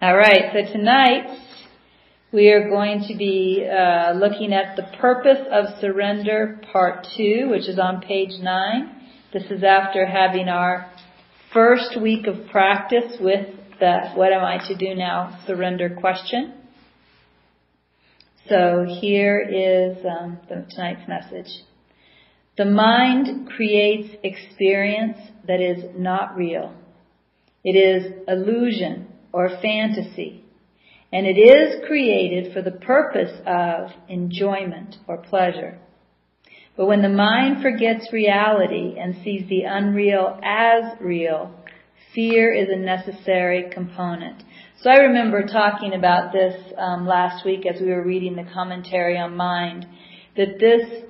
All right, so tonight we are going to be uh, looking at the purpose of surrender, part two, which is on page nine. This is after having our first week of practice with the "What am I to do now?" surrender question. So here is um, the, tonight's message. The mind creates experience that is not real. It is illusion or fantasy. And it is created for the purpose of enjoyment or pleasure. But when the mind forgets reality and sees the unreal as real, fear is a necessary component. So I remember talking about this um, last week as we were reading the commentary on mind, that this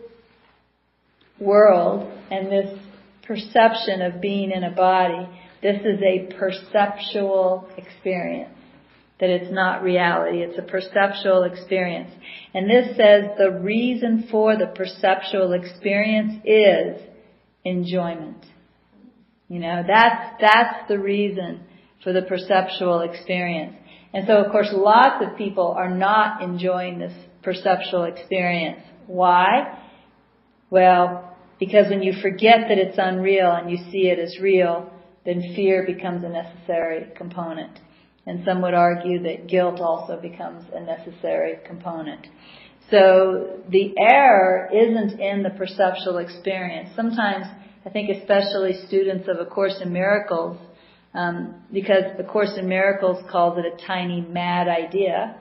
world and this perception of being in a body, this is a perceptual experience. That it's not reality, it's a perceptual experience. And this says the reason for the perceptual experience is enjoyment. You know, that's, that's the reason for the perceptual experience. And so of course lots of people are not enjoying this perceptual experience. Why? Well, because when you forget that it's unreal and you see it as real, then fear becomes a necessary component. And some would argue that guilt also becomes a necessary component. So the error isn't in the perceptual experience. Sometimes, I think especially students of A Course in Miracles um, because the Course in Miracles calls it a tiny mad idea.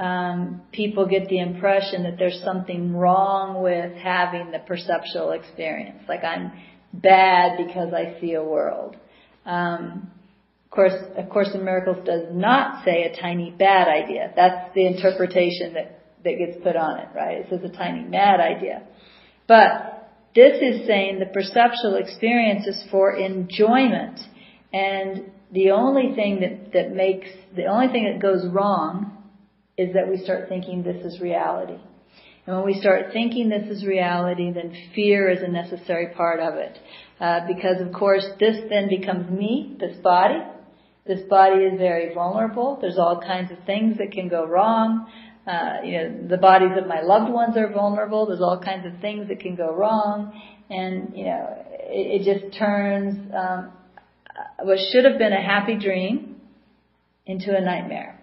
Um, people get the impression that there's something wrong with having the perceptual experience, like I'm bad because I see a world. Um, of course, A Course in Miracles does not say a tiny bad idea. That's the interpretation that, that gets put on it, right? It says a tiny mad idea. But this is saying the perceptual experience is for enjoyment. And the only thing that, that makes, the only thing that goes wrong is that we start thinking this is reality. And when we start thinking this is reality, then fear is a necessary part of it. Uh, because of course this then becomes me, this body. This body is very vulnerable. There's all kinds of things that can go wrong. Uh, you know, the bodies of my loved ones are vulnerable. There's all kinds of things that can go wrong. And, you know, it, it just turns, um, what should have been a happy dream into a nightmare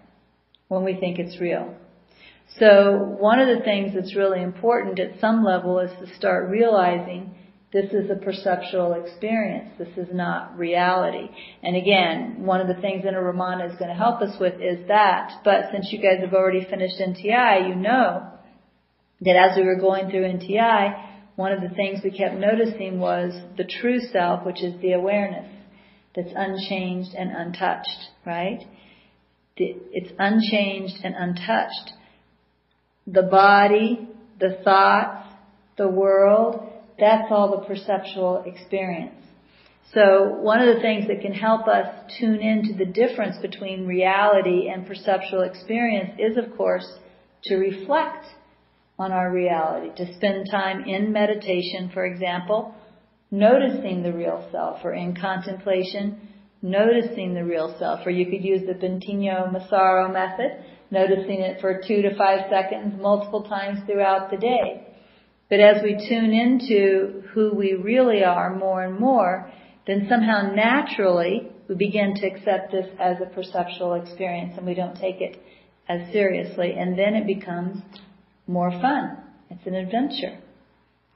when we think it's real. So one of the things that's really important at some level is to start realizing this is a perceptual experience. This is not reality. And again, one of the things Inner Ramana is going to help us with is that. But since you guys have already finished NTI, you know that as we were going through NTI, one of the things we kept noticing was the true self, which is the awareness that's unchanged and untouched, right? It's unchanged and untouched. The body, the thoughts, the world, that's all the perceptual experience. So one of the things that can help us tune into the difference between reality and perceptual experience is of course to reflect on our reality, to spend time in meditation, for example, noticing the real self, or in contemplation, noticing the real self, or you could use the Bentinho Massaro method, noticing it for two to five seconds multiple times throughout the day. But as we tune into who we really are more and more, then somehow naturally we begin to accept this as a perceptual experience and we don't take it as seriously and then it becomes more fun. It's an adventure.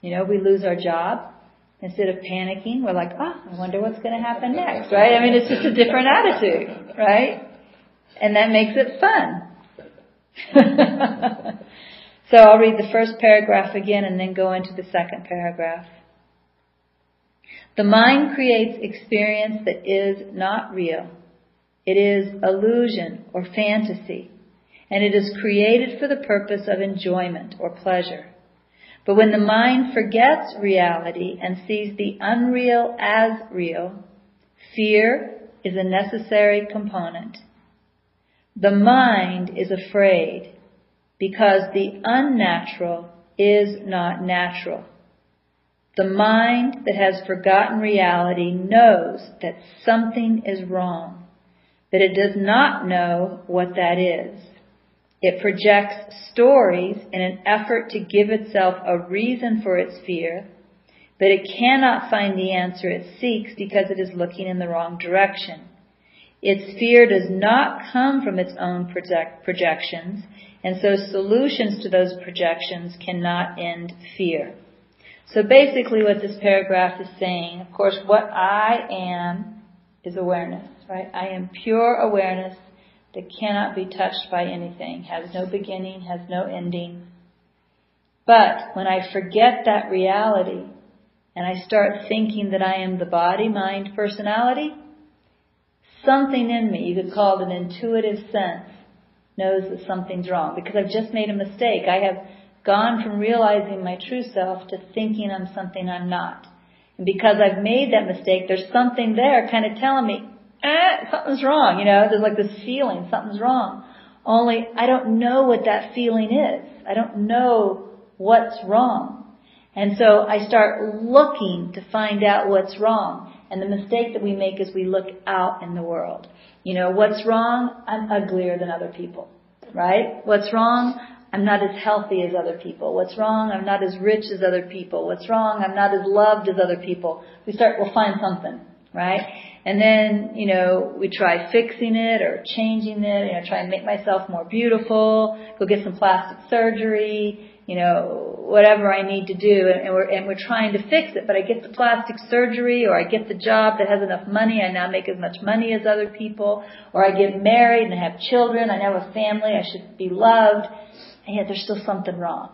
You know, we lose our job, Instead of panicking, we're like, ah, oh, I wonder what's going to happen next, right? I mean, it's just a different attitude, right? And that makes it fun. so I'll read the first paragraph again and then go into the second paragraph. The mind creates experience that is not real. It is illusion or fantasy, and it is created for the purpose of enjoyment or pleasure. But when the mind forgets reality and sees the unreal as real, fear is a necessary component. The mind is afraid because the unnatural is not natural. The mind that has forgotten reality knows that something is wrong, but it does not know what that is. It projects stories in an effort to give itself a reason for its fear, but it cannot find the answer it seeks because it is looking in the wrong direction. Its fear does not come from its own project- projections, and so solutions to those projections cannot end fear. So basically what this paragraph is saying, of course, what I am is awareness, right? I am pure awareness that cannot be touched by anything, has no beginning, has no ending. But when I forget that reality and I start thinking that I am the body, mind, personality, something in me, you could call it an intuitive sense, knows that something's wrong because I've just made a mistake. I have gone from realizing my true self to thinking I'm something I'm not. And because I've made that mistake, there's something there kind of telling me, eh, something's wrong. You know, there's like this feeling, something's wrong. Only I don't know what that feeling is. I don't know what's wrong. And so I start looking to find out what's wrong. And the mistake that we make is we look out in the world. You know, what's wrong? I'm uglier than other people. Right? What's wrong? I'm not as healthy as other people. What's wrong? I'm not as rich as other people. What's wrong? I'm not as loved as other people. We start, we'll find something, right? And then, you know, we try fixing it or changing it, you know, try and make myself more beautiful, go get some plastic surgery, you know, whatever I need to do, and we're, and we're trying to fix it, but I get the plastic surgery, or I get the job that has enough money, I now make as much money as other people, or I get married and I have children, I now have a family, I should be loved, and yet there's still something wrong.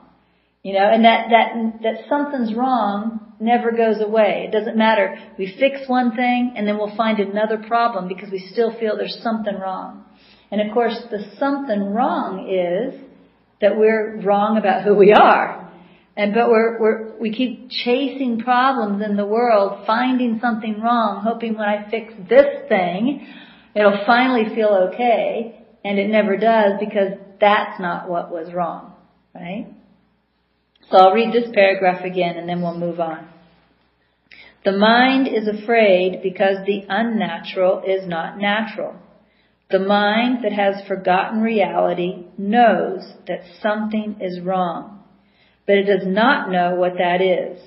You know, and that, that, that something's wrong never goes away. It doesn't matter. We fix one thing and then we'll find another problem because we still feel there's something wrong. And of course, the something wrong is that we're wrong about who we are. And but we're, we're we keep chasing problems in the world, finding something wrong, hoping when I fix this thing, it'll finally feel okay, and it never does because that's not what was wrong, right? So I'll read this paragraph again and then we'll move on. The mind is afraid because the unnatural is not natural. The mind that has forgotten reality knows that something is wrong, but it does not know what that is.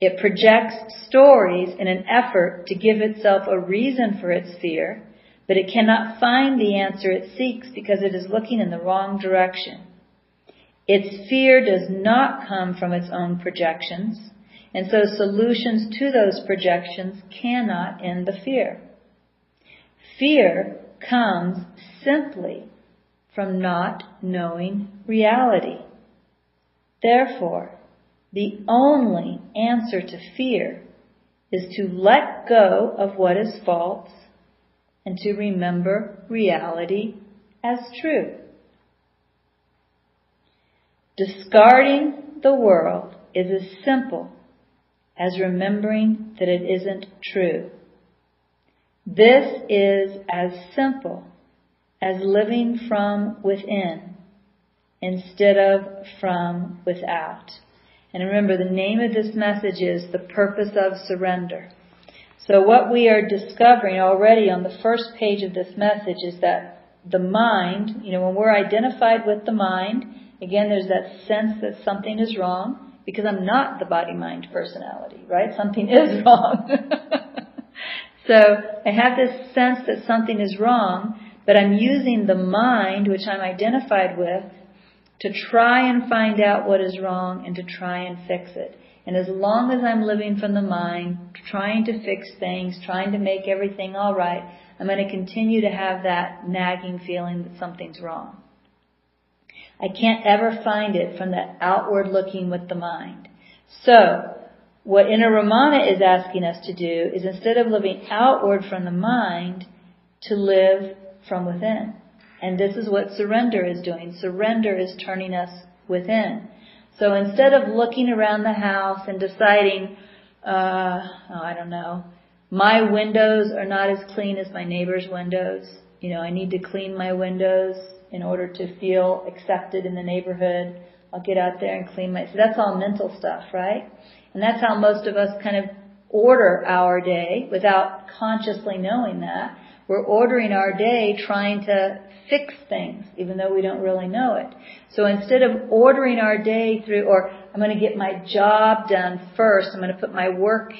It projects stories in an effort to give itself a reason for its fear, but it cannot find the answer it seeks because it is looking in the wrong direction. Its fear does not come from its own projections, and so solutions to those projections cannot end the fear. Fear comes simply from not knowing reality. Therefore, the only answer to fear is to let go of what is false and to remember reality as true. Discarding the world is as simple as remembering that it isn't true. This is as simple as living from within instead of from without. And remember, the name of this message is the purpose of surrender. So what we are discovering already on the first page of this message is that the mind, you know, when we're identified with the mind, again, there's that sense that something is wrong because I'm not the body mind personality, right? Something is wrong. So I have this sense that something is wrong, but I'm using the mind, which I'm identified with, to try and find out what is wrong and to try and fix it. And as long as I'm living from the mind, trying to fix things, trying to make everything all right, I'm going to continue to have that nagging feeling that something's wrong. I can't ever find it from that outward looking with the mind. So, what Inner Ramana is asking us to do is instead of living outward from the mind, to live from within. And this is what surrender is doing. Surrender is turning us within. So instead of looking around the house and deciding, uh, oh, I don't know, my windows are not as clean as my neighbor's windows. You know, I need to clean my windows in order to feel accepted in the neighborhood. I'll get out there and clean my, so that's all mental stuff, right? And that's how most of us kind of order our day without consciously knowing that. We're ordering our day trying to fix things, even though we don't really know it. So instead of ordering our day through, or I'm going to get my job done first, I'm going to put my work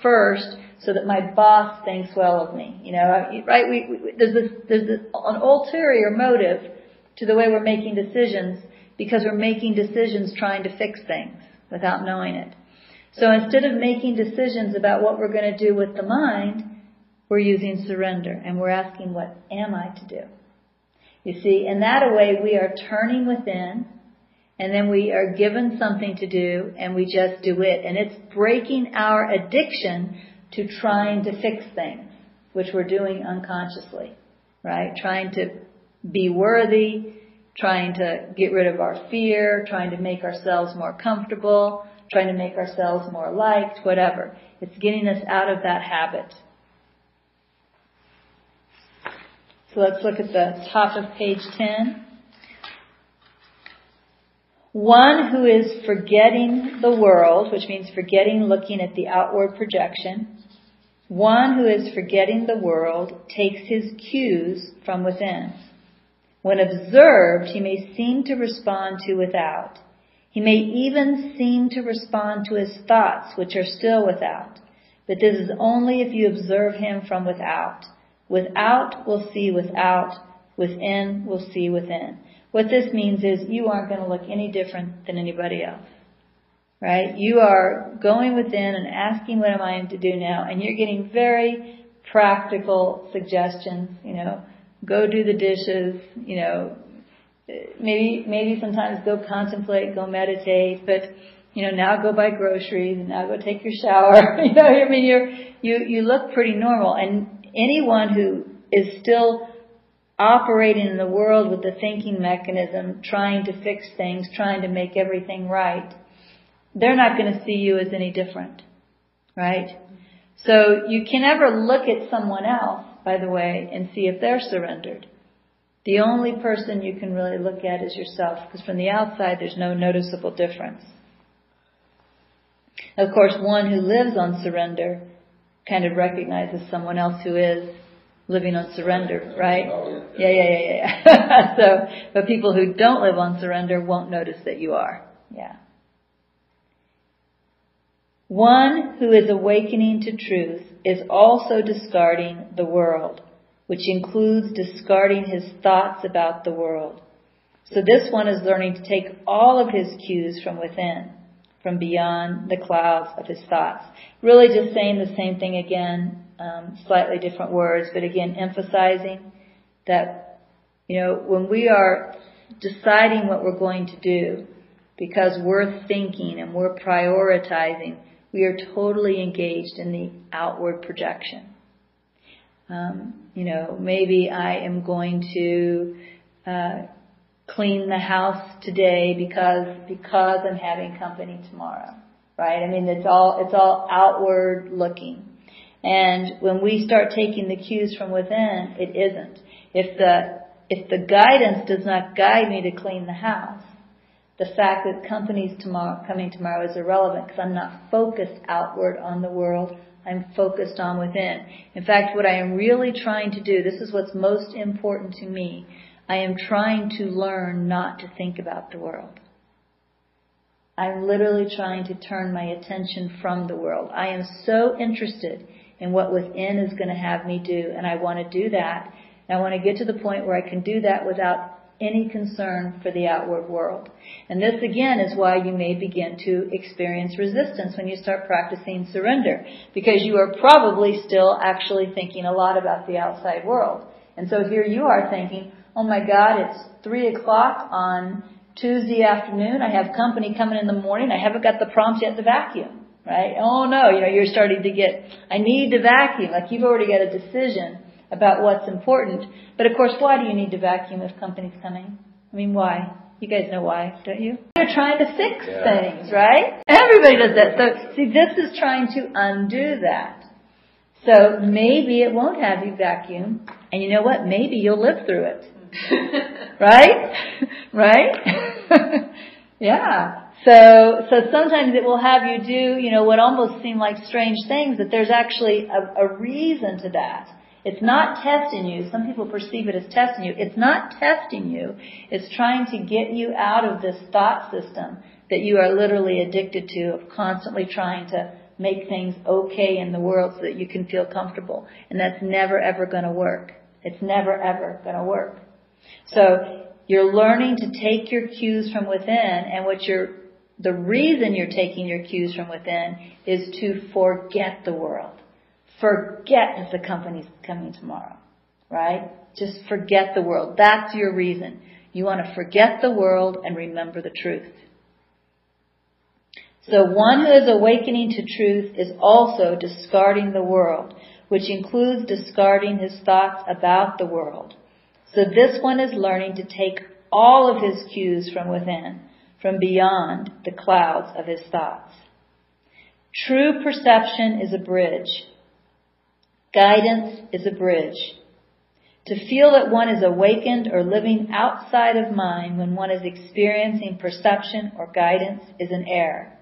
first so that my boss thinks well of me. You know, right? We, we, there's this, there's this, an ulterior motive to the way we're making decisions because we're making decisions trying to fix things without knowing it. So instead of making decisions about what we're going to do with the mind, we're using surrender and we're asking, what am I to do? You see, in that way we are turning within and then we are given something to do and we just do it. And it's breaking our addiction to trying to fix things, which we're doing unconsciously, right? Trying to be worthy, trying to get rid of our fear, trying to make ourselves more comfortable, trying to make ourselves more liked, whatever. It's getting us out of that habit. So let's look at the top of page 10. One who is forgetting the world, which means forgetting looking at the outward projection. One who is forgetting the world takes his cues from within. When observed, he may seem to respond to without. He may even seem to respond to his thoughts, which are still without. But this is only if you observe him from without. Without will see without. Within will see within. What this means is you aren't going to look any different than anybody else. Right? You are going within and asking what am I to do now and you're getting very practical suggestions, you know, go do the dishes, you know, maybe maybe sometimes go contemplate, go meditate, but you know now go buy groceries and now go take your shower. you know, I mean you're you you look pretty normal, and anyone who is still operating in the world with the thinking mechanism, trying to fix things, trying to make everything right, they're not going to see you as any different, right? So you can never look at someone else, by the way, and see if they're surrendered. The only person you can really look at is yourself, because from the outside there's no noticeable difference. Of course, one who lives on surrender kind of recognizes someone else who is living on surrender, right? Yeah, yeah, yeah, yeah. so, but people who don't live on surrender won't notice that you are. Yeah. One who is awakening to truth is also discarding the world which includes discarding his thoughts about the world. So this one is learning to take all of his cues from within, from beyond the clouds of his thoughts. Really just saying the same thing again, um, slightly different words, but again emphasizing that, you know, when we are deciding what we're going to do, because we're thinking and we're prioritizing, we are totally engaged in the outward projection. Um, you know, maybe I am going to uh, clean the house today because because I'm having company tomorrow, right? I mean, it's all it's all outward looking, and when we start taking the cues from within, it isn't. If the if the guidance does not guide me to clean the house, the fact that company's tomorrow coming tomorrow is irrelevant because I'm not focused outward on the world. I'm focused on within. In fact, what I am really trying to do, this is what's most important to me, I am trying to learn not to think about the world. I'm literally trying to turn my attention from the world. I am so interested in what within is going to have me do, and I want to do that. And I want to get to the point where I can do that without any concern for the outward world. And this again is why you may begin to experience resistance when you start practicing surrender, because you are probably still actually thinking a lot about the outside world. And so here you are thinking, oh my God, it's three o'clock on Tuesday afternoon. I have company coming in the morning. I haven't got the prompt yet to vacuum. Right? Oh no, you know, you're starting to get, I need to vacuum. Like you've already got a decision about what's important. But of course, why do you need to vacuum if company's coming? I mean, why? You guys know why, don't you? They're trying to fix yeah. things, right? Everybody does that. So, see, this is trying to undo that. So maybe it won't have you vacuum, and you know what? Maybe you'll live through it. right? right? yeah. So, so sometimes it will have you do, you know, what almost seem like strange things, but there's actually a, a reason to that. It's not testing you. Some people perceive it as testing you. It's not testing you. It's trying to get you out of this thought system that you are literally addicted to of constantly trying to make things okay in the world so that you can feel comfortable. And that's never ever going to work. It's never ever going to work. So you're learning to take your cues from within and what you're, the reason you're taking your cues from within is to forget the world. Forget that the company's coming tomorrow. Right? Just forget the world. That's your reason. You want to forget the world and remember the truth. So one who is awakening to truth is also discarding the world, which includes discarding his thoughts about the world. So this one is learning to take all of his cues from within, from beyond the clouds of his thoughts. True perception is a bridge. Guidance is a bridge. To feel that one is awakened or living outside of mind when one is experiencing perception or guidance is an error.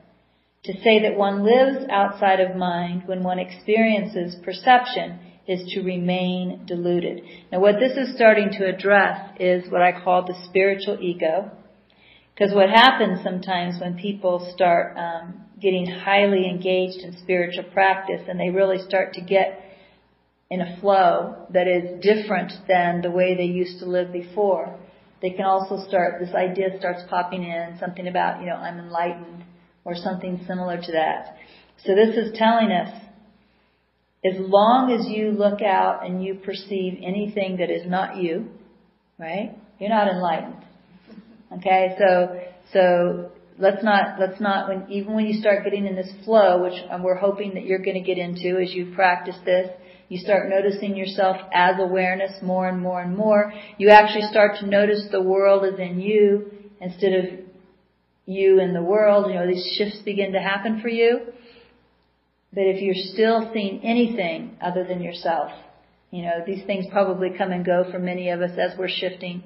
To say that one lives outside of mind when one experiences perception is to remain deluded. Now what this is starting to address is what I call the spiritual ego. Because what happens sometimes when people start um, getting highly engaged in spiritual practice and they really start to get in a flow that is different than the way they used to live before, they can also start, this idea starts popping in, something about, you know, I'm enlightened or something similar to that. So this is telling us, as long as you look out and you perceive anything that is not you, right? You're not enlightened. Okay, so so let's not let's not when even when you start getting in this flow, which we're hoping that you're going to get into as you practice this, you start noticing yourself as awareness more and more and more. You actually start to notice the world is in you instead of you and the world, you know, these shifts begin to happen for you. But if you're still seeing anything other than yourself, you know, these things probably come and go for many of us as we're shifting.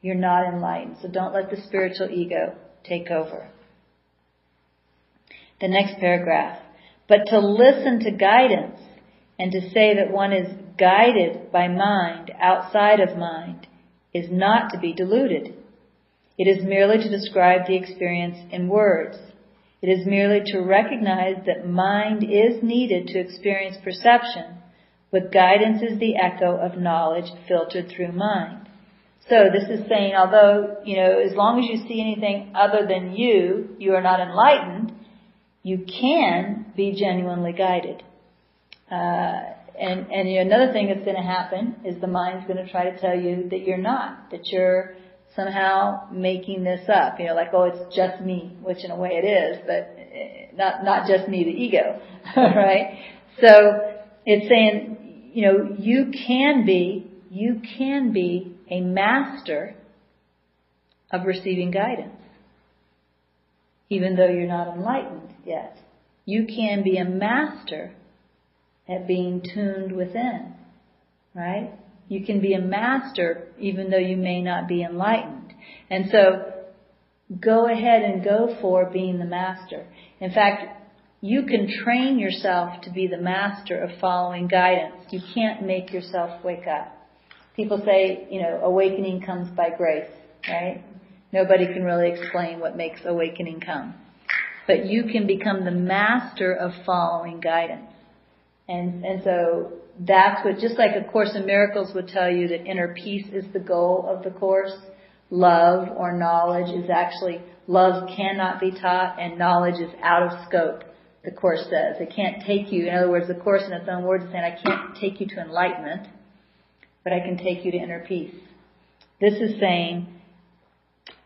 You're not enlightened. So don't let the spiritual ego take over. The next paragraph. But to listen to guidance and to say that one is guided by mind outside of mind is not to be deluded. It is merely to describe the experience in words. It is merely to recognize that mind is needed to experience perception, but guidance is the echo of knowledge filtered through mind. So this is saying, although, you know, as long as you see anything other than you, you are not enlightened, you can be genuinely guided. Uh, and, and you know, another thing that's going to happen is the mind's going to try to tell you that you're not, that you're somehow making this up. You know, like, oh, it's just me, which in a way it is, but eh, not, not just me, the ego, right? So it's saying, you know, you can be, you can be a master of receiving guidance. Even though you're not enlightened yet. You can be a master at being tuned within. Right? You can be a master even though you may not be enlightened. And so, go ahead and go for being the master. In fact, you can train yourself to be the master of following guidance. You can't make yourself wake up. People say, you know, awakening comes by grace, right? Nobody can really explain what makes awakening come. But you can become the master of following guidance. And, and so that's what, just like A Course in Miracles would tell you that inner peace is the goal of the Course, love or knowledge is actually, love cannot be taught and knowledge is out of scope, the Course says. It can't take you, in other words, the Course in its own words is saying, I can't take you to enlightenment, but I can take you to inner peace. This is saying,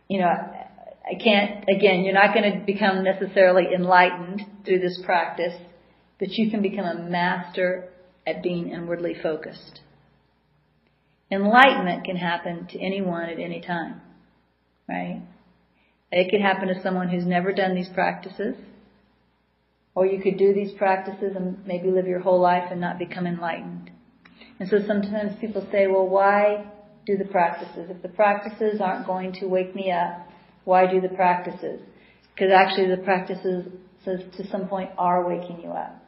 you know, I can't, again, you're not going to become necessarily enlightened through this practice, but you can become a master at being inwardly focused. Enlightenment can happen to anyone at any time, right? It could happen to someone who's never done these practices, or you could do these practices and maybe live your whole life and not become enlightened. And so sometimes people say, well, why do the practices? If the practices aren't going to wake me up, why do the practices? Because actually the practices to some point are waking you up.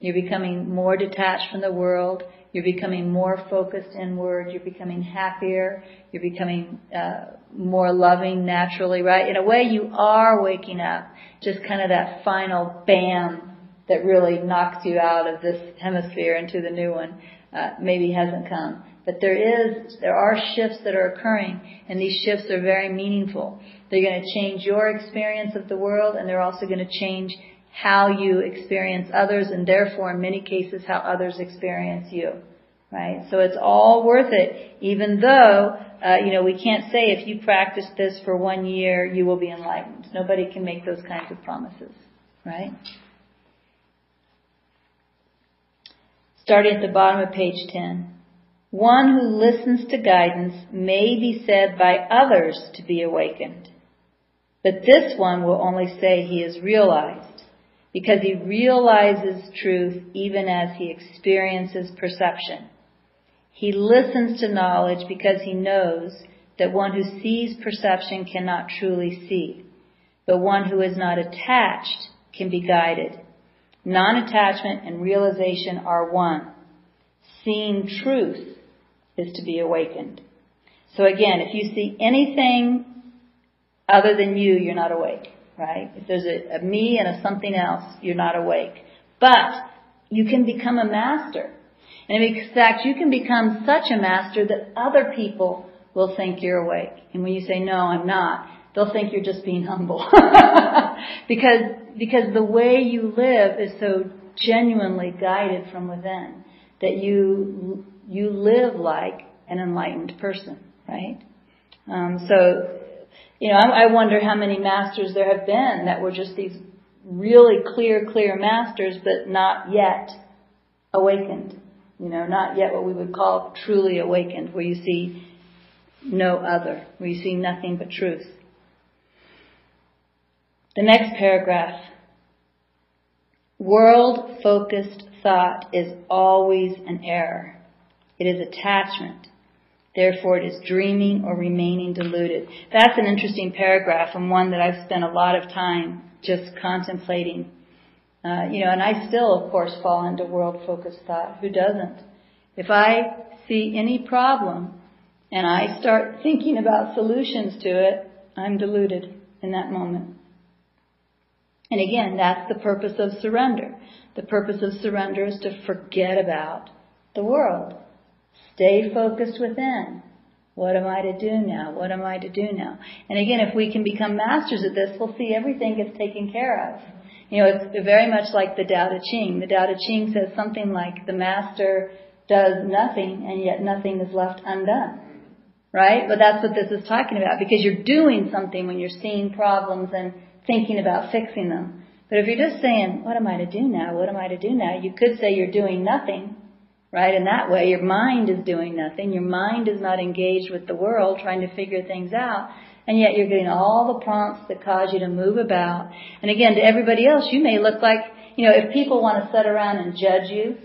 You're becoming more detached from the world. You're becoming more focused inward. You're becoming happier. You're becoming uh, more loving naturally, right? In a way, you are waking up. Just kind of that final bam that really knocks you out of this hemisphere into the new one uh, maybe hasn't come. But there is, there are shifts that are occurring, and these shifts are very meaningful. They're going to change your experience of the world, and they're also going to change how you experience others, and therefore, in many cases, how others experience you. Right? So it's all worth it, even though, uh, you know, we can't say if you practice this for one year, you will be enlightened. Nobody can make those kinds of promises. Right? Starting at the bottom of page 10. One who listens to guidance may be said by others to be awakened. But this one will only say he is realized, because he realizes truth even as he experiences perception. He listens to knowledge because he knows that one who sees perception cannot truly see, but one who is not attached can be guided. Non-attachment and realization are one. Seeing truth is to be awakened. So again, if you see anything other than you, you're not awake, right? If there's a, a me and a something else, you're not awake. But you can become a master. And in fact, you can become such a master that other people will think you're awake. And when you say, no, I'm not, they'll think you're just being humble. because, because the way you live is so genuinely guided from within that you, you live like an enlightened person, right? Um, so you know, I, I wonder how many masters there have been that were just these really clear, clear masters, but not yet awakened. You know, not yet what we would call truly awakened, where you see no other, where you see nothing but truth. The next paragraph. World focused thought is always an error. It is attachment. Therefore, it is dreaming or remaining deluded. That's an interesting paragraph and one that I've spent a lot of time just contemplating. Uh, you know, and I still, of course, fall into world-focused thought. Who doesn't? If I see any problem and I start thinking about solutions to it, I'm deluded in that moment. And again, that's the purpose of surrender. The purpose of surrender is to forget about the world. Stay focused within. What am I to do now? What am I to do now? And again, if we can become masters of this, we'll see everything gets taken care of. You know, it's very much like the Tao Te Ching. The Tao Te Ching says something like the master does nothing and yet nothing is left undone. Right? But that's what this is talking about because you're doing something when you're seeing problems and thinking about fixing them. But if you're just saying, what am I to do now? What am I to do now? You could say you're doing nothing Right? In that way, your mind is doing nothing. Your mind is not engaged with the world trying to figure things out. And yet you're getting all the prompts that cause you to move about. And again, to everybody else, you may look like, you know, if people want to sit around and judge you,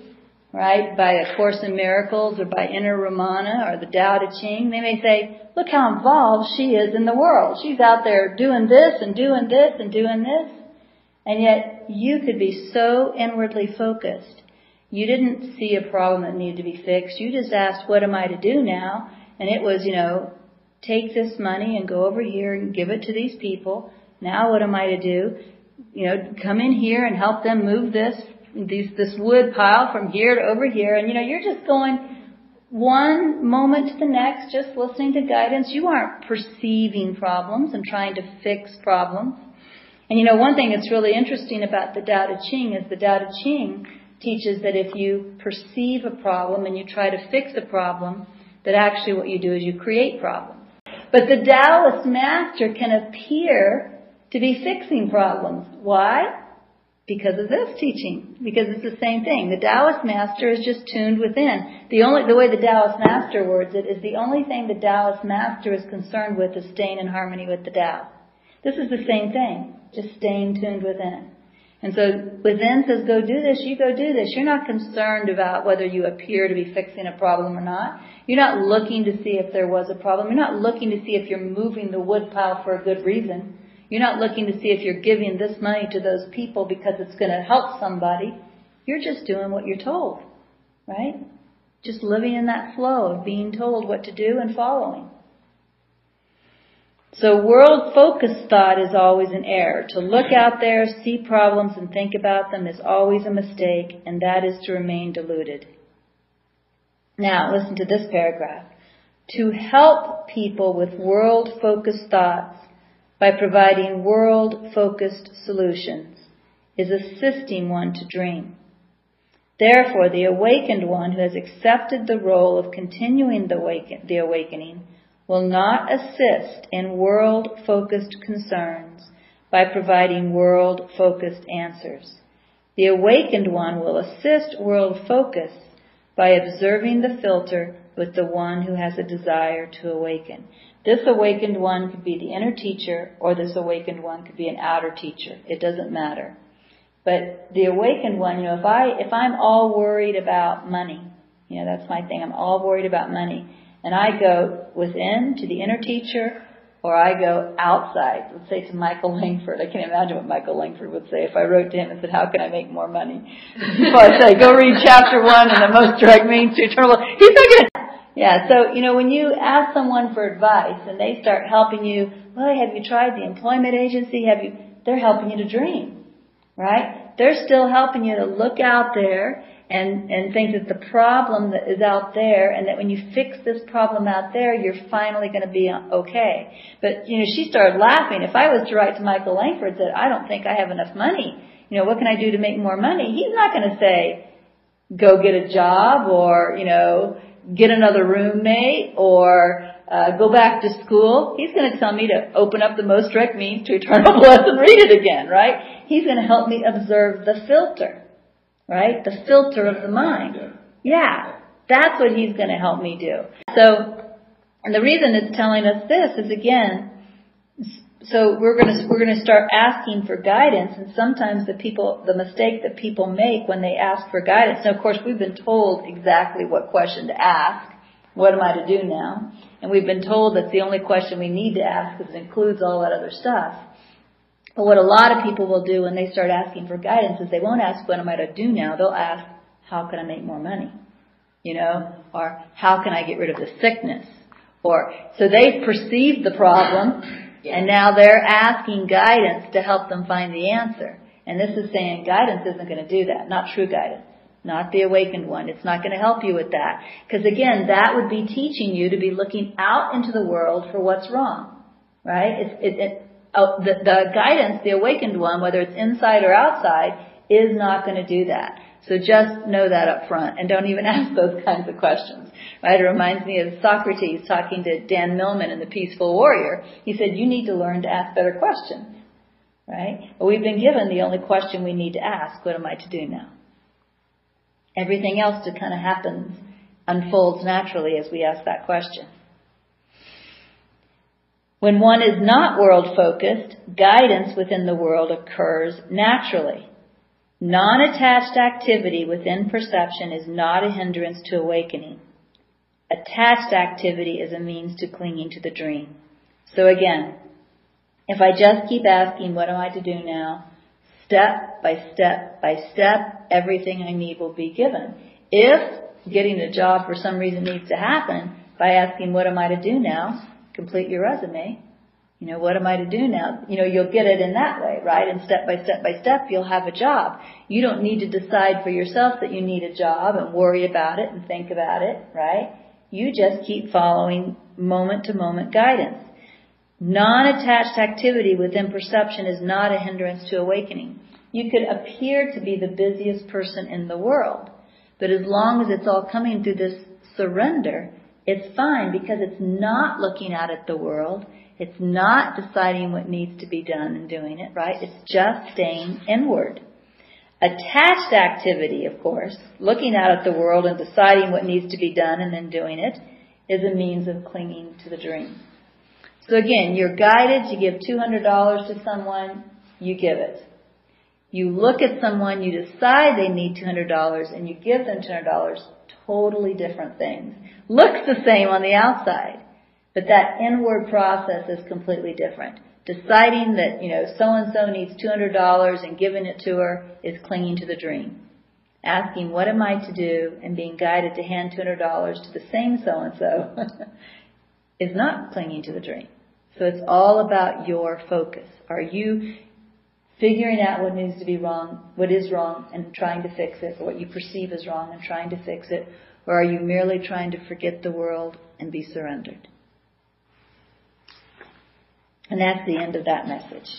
right, by A Course in Miracles or by Inner Ramana or the Tao Te Ching, they may say, look how involved she is in the world. She's out there doing this and doing this and doing this. And yet you could be so inwardly focused you didn't see a problem that needed to be fixed. You just asked, what am I to do now? And it was, you know, take this money and go over here and give it to these people. Now what am I to do? You know, come in here and help them move this, these, this wood pile from here to over here. And you know, you're just going one moment to the next, just listening to guidance. You aren't perceiving problems and trying to fix problems. And you know, one thing that's really interesting about the Tao Te Ching is the Tao Te Ching teaches that if you perceive a problem and you try to fix a problem, that actually what you do is you create problems. But the Taoist master can appear to be fixing problems. Why? Because of this teaching. Because it's the same thing. The Taoist master is just tuned within. The only, the way the Taoist master words it is the only thing the Taoist master is concerned with is staying in harmony with the Tao. This is the same thing. Just staying tuned within. And so within says, go do this, you go do this. You're not concerned about whether you appear to be fixing a problem or not. You're not looking to see if there was a problem. You're not looking to see if you're moving the wood pile for a good reason. You're not looking to see if you're giving this money to those people because it's going to help somebody. You're just doing what you're told. Right? just living in that flow of being told what to do and following. So world focused thought is always an error. To look out there, see problems and think about them is always a mistake, and that is to remain deluded. Now, listen to this paragraph. To help people with world focused thoughts by providing world focused solutions is assisting one to dream. Therefore, the awakened one who has accepted the role of continuing the, awaken- the awakening will not assist in world focused concerns by providing world focused answers. The awakened one will assist world focus by observing the filter with the one who has a desire to awaken. This awakened one could be the inner teacher or this awakened one could be an outer teacher. It doesn't matter. But the awakened one, you know, if I, if I'm all worried about money, you know, that's my thing. I'm all worried about money. And I go within to the inner teacher or I go outside, let's say to Michael Langford. I can't imagine what Michael Langford would say if I wrote to him and said, how can I make more money? so I say, go read chapter one in the most direct means to eternal. He's not going to, yeah, so, you know, when you ask someone for advice and they start helping you, well, have you tried the employment agency? Have you, they're helping you to dream, right? They're still helping you to look out there and, and think that the problem that is out there and that when you fix this problem out there, you're finally going to be okay. But, you know, she started laughing. If I was to write to Michael Langford that I don't think I have enough money, you know, what can I do to make more money? He's not going to say, go get a job or, you know, get another roommate or uh, go back to school. He's going to tell me to open up the most direct means to eternal bliss and read it again, right? He's going to help me observe the filter right? The filter of the mind. Yeah, that's what he's going to help me do. So, and the reason it's telling us this is again, so we're going to we're going to start asking for guidance, and sometimes the people the mistake that people make when they ask for guidance. Now, of course, we've been told exactly what question to ask. What am I to do now? And we've been told that's the only question we need to ask because it includes all that other stuff. But what a lot of people will do when they start asking for guidance is they won't ask, what am I to do now? They'll ask, how can I make more money? You know, or how can I get rid of the sickness? Or, so they perceive the problem and now they're asking guidance to help them find the answer. And this is saying guidance isn't going to do that. Not true guidance. Not the awakened one. It's not going to help you with that. Because again, that would be teaching you to be looking out into the world for what's wrong. Right? It's, it, it, oh, the, the guidance, the awakened one, whether it's inside or outside, is not going to do that. So just know that up front and don't even ask those kinds of questions. Right? It reminds me of Socrates talking to Dan Millman in The Peaceful Warrior. He said, you need to learn to ask better questions. Right? But we've been given the only question we need to ask, what am I to do now? Everything else just kind of happens, unfolds naturally as we ask that question. When one is not world focused, guidance within the world occurs naturally. Non-attached activity within perception is not a hindrance to awakening. Attached activity is a means to clinging to the dream. So again, if I just keep asking, what am I to do now? Step by step by step, everything I need will be given. If getting a job for some reason needs to happen, by asking, what am I to do now? Complete your resume. You know, what am I to do now? You know, you'll get it in that way, right? And step by step by step, you'll have a job. You don't need to decide for yourself that you need a job and worry about it and think about it, right? You just keep following moment to moment guidance. Non-attached activity within perception is not a hindrance to awakening. You could appear to be the busiest person in the world, but as long as it's all coming through this surrender, it's fine because it's not looking out at the world. It's not deciding what needs to be done and doing it, right? It's just staying inward. Attached activity, of course, looking out at the world and deciding what needs to be done and then doing it, is a means of clinging to the dream. So again, you're guided to give $200 to someone, you give it. You look at someone, you decide they need $200 and you give them $200, totally different things. Looks the same on the outside, but that inward process is completely different. Deciding that, you know, so and so needs $200 and giving it to her is clinging to the dream. asking what am I to do and being guided to hand $200 to the same so-and-so is not clinging to the dream. So it's all about your focus. Are you figuring out what needs to be wrong, what is wrong, and trying to fix it, or what you perceive as wrong and trying to fix it, or are you merely trying to forget the world and be surrendered? And that's the end of that message.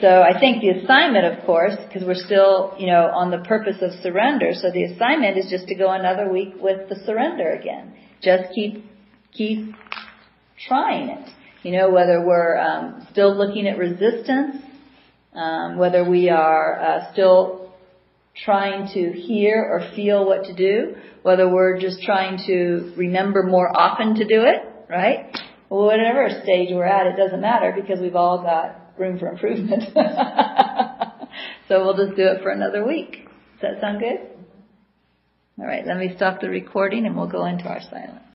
So I think the assignment, of course, because we're still, you know, on the purpose of surrender, so the assignment is just to go another week with the surrender again. Just keep, keep trying it. You know, whether we're um, still looking at resistance, um, whether we are uh, still trying to hear or feel what to do, whether we're just trying to remember more often to do it, right? Whatever stage we're at, it doesn't matter because we've all got room for improvement. so we'll just do it for another week. Does that sound good? All right, let me stop the recording and we'll go into our silence.